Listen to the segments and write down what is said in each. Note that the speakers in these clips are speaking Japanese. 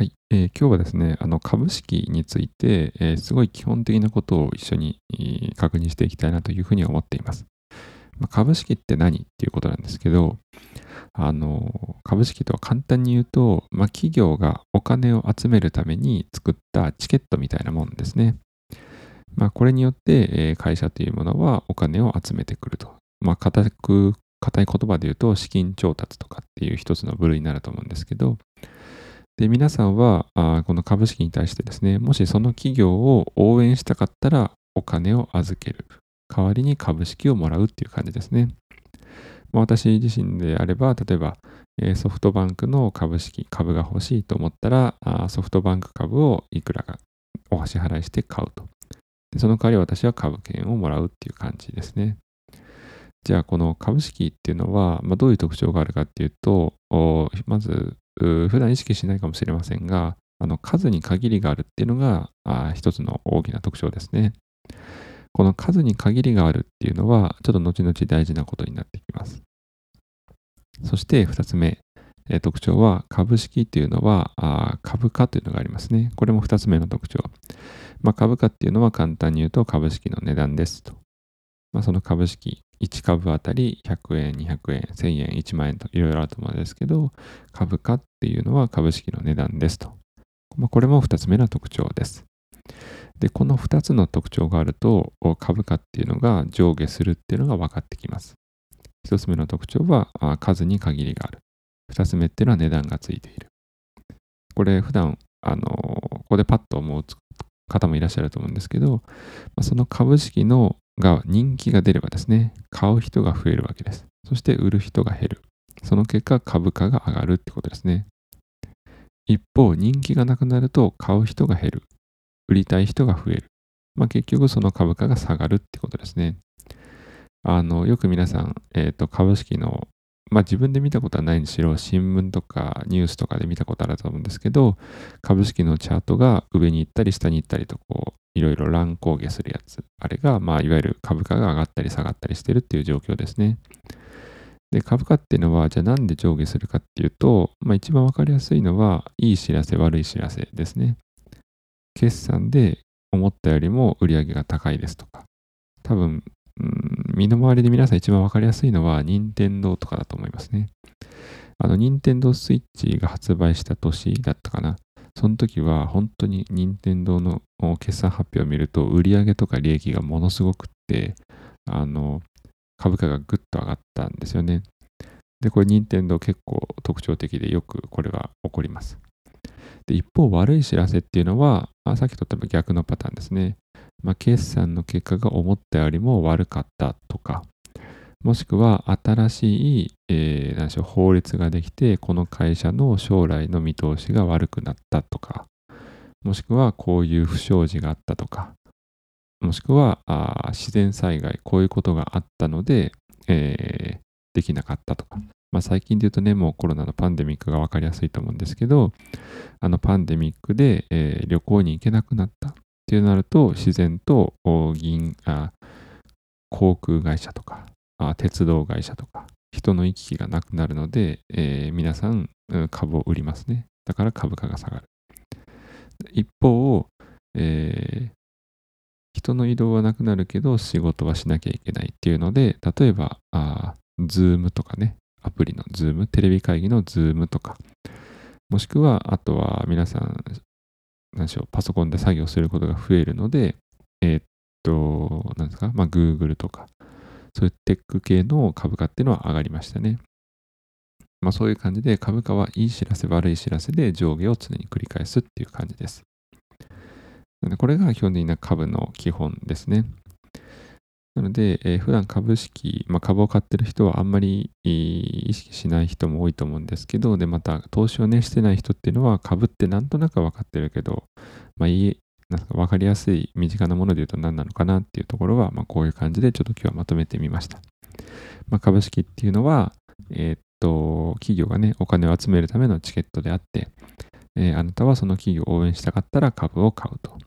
はい、えー、今日はですね、あの株式について、えー、すごい基本的なことを一緒に、確認していきたいなというふうに思っています。まあ、株式って何っていうことなんですけど、あの株式とは簡単に言うと、まあ、企業がお金を集めるために作ったチケットみたいなもんですね。まあ、これによって、えー、会社というものはお金を集めてくると。まあ、固く、硬い言葉で言うと資金調達とかっていう一つの部類になると思うんですけど、で、皆さんはあこの株式に対してですね、もしその企業を応援したかったらお金を預ける。代わりに株式をもらうっていう感じですね。まあ、私自身であれば、例えば、え、ソフトバンクの株式、株が欲しいと思ったら、あソフトバンク株をいくらかお支払いして買うと。でその代わり私は株券をもらうっていう感じですね。じゃあ、この株式っていうのは、まあ、どういう特徴があるかっていうと、まず、普段意識しないかもしれませんが、あの数に限りがあるっていうのがあ一つの大きな特徴ですね。この数に限りがあるっていうのは、ちょっと後々大事なことになってきます。そして2つ目、え特徴は株式っていうのはあ株価というのがありますね。これも2つ目の特徴。まあ、株価っていうのは簡単に言うと株式の値段ですと。まあ、その株式、1株あたり100円、200円、1000円、1万円といろいろあると思うんですけど、株価っていうのは株式の値段ですと。まあ、これも2つ目の特徴です。で、この2つの特徴があると、株価っていうのが上下するっていうのが分かってきます。1つ目の特徴は数に限りがある。2つ目っていうのは値段がついている。これ普段、あのここでパッと思う方もいらっしゃると思うんですけど、その株式のが人気が出ればですね、買う人が増えるわけです。そして売る人が減る。その結果株価が上がるってことですね。一方、人気がなくなると買う人が減る。売りたい人が増える。まあ、結局その株価が下がるってことですね。あの、よく皆さん、えっ、ー、と、株式の、まあ自分で見たことはないにしろ、新聞とかニュースとかで見たことあると思うんですけど、株式のチャートが上に行ったり下に行ったりと、こう、いろいろ乱高下するやつ。あれが、まあ、いわゆる株価が上がったり下がったりしてるっていう状況ですね。で、株価っていうのは、じゃあなんで上下するかっていうと、まあ、一番わかりやすいのは、いい知らせ、悪い知らせですね。決算で思ったよりも売り上げが高いですとか、多分、うん、身の回りで皆さん一番わかりやすいのは、任天堂とかだと思いますね。あの、任天堂スイッチが発売した年だったかな。その時は本当に任天堂の決算発表を見ると売上とか利益がものすごくって、あの、株価がぐっと上がったんですよね。で、これ任天堂結構特徴的でよくこれは起こります。で、一方悪い知らせっていうのは、あさっきと多分逆のパターンですね。まあ、決算の結果が思ったよりも悪かったとか、もしくは新しい、えー、何しょう、法律ができて、この会社の将来の見通しが悪くなったとか、もしくはこういう不祥事があったとか、もしくはあ自然災害、こういうことがあったので、えー、できなかったとか。まあ、最近で言うとね、もうコロナのパンデミックが分かりやすいと思うんですけど、あのパンデミックで、えー、旅行に行けなくなったっていうなると、自然と銀あ航空会社とかあ鉄道会社とか、人の行き来がなくなるので、えー、皆さん株を売りますね。だから株価が下がる。一方、えー、人の移動はなくなるけど仕事はしなきゃいけないっていうので、例えば、あ Zoom とかね、アプリの Zoom、テレビ会議の Zoom とか、もしくは、あとは皆さん、何でしょう、パソコンで作業することが増えるので、えー、っと、何ですか、まあ、Google とか、そういうテック系の株価っていうのは上がりましたね。まあそういう感じで株価はいい知らせ悪い知らせで上下を常に繰り返すっていう感じです。これが基本的な株の基本ですね。なので、えー、普段株式、まあ、株を買ってる人はあんまり意識しない人も多いと思うんですけど、で、また投資をね、してない人っていうのは株ってなんとなく分かってるけど、まあ、いなんか分かりやすい身近なもので言うと何なのかなっていうところは、まあ、こういう感じでちょっと今日はまとめてみました。まあ、株式っていうのは、えー、っと、企業がね、お金を集めるためのチケットであって、えー、あなたはその企業を応援したかったら株を買うと。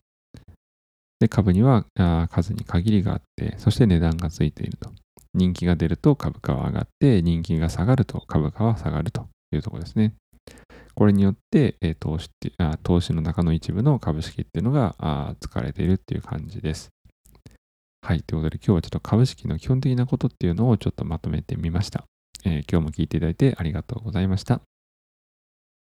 で、株にはあ数に限りがあって、そして値段がついていると。人気が出ると株価は上がって、人気が下がると株価は下がるというところですね。これによって、えー、投資ってあ投資の中の一部の株式っていうのが使われているっていう感じです。はい。ということで今日はちょっと株式の基本的なことっていうのをちょっとまとめてみました。えー、今日も聞いていただいてありがとうございました。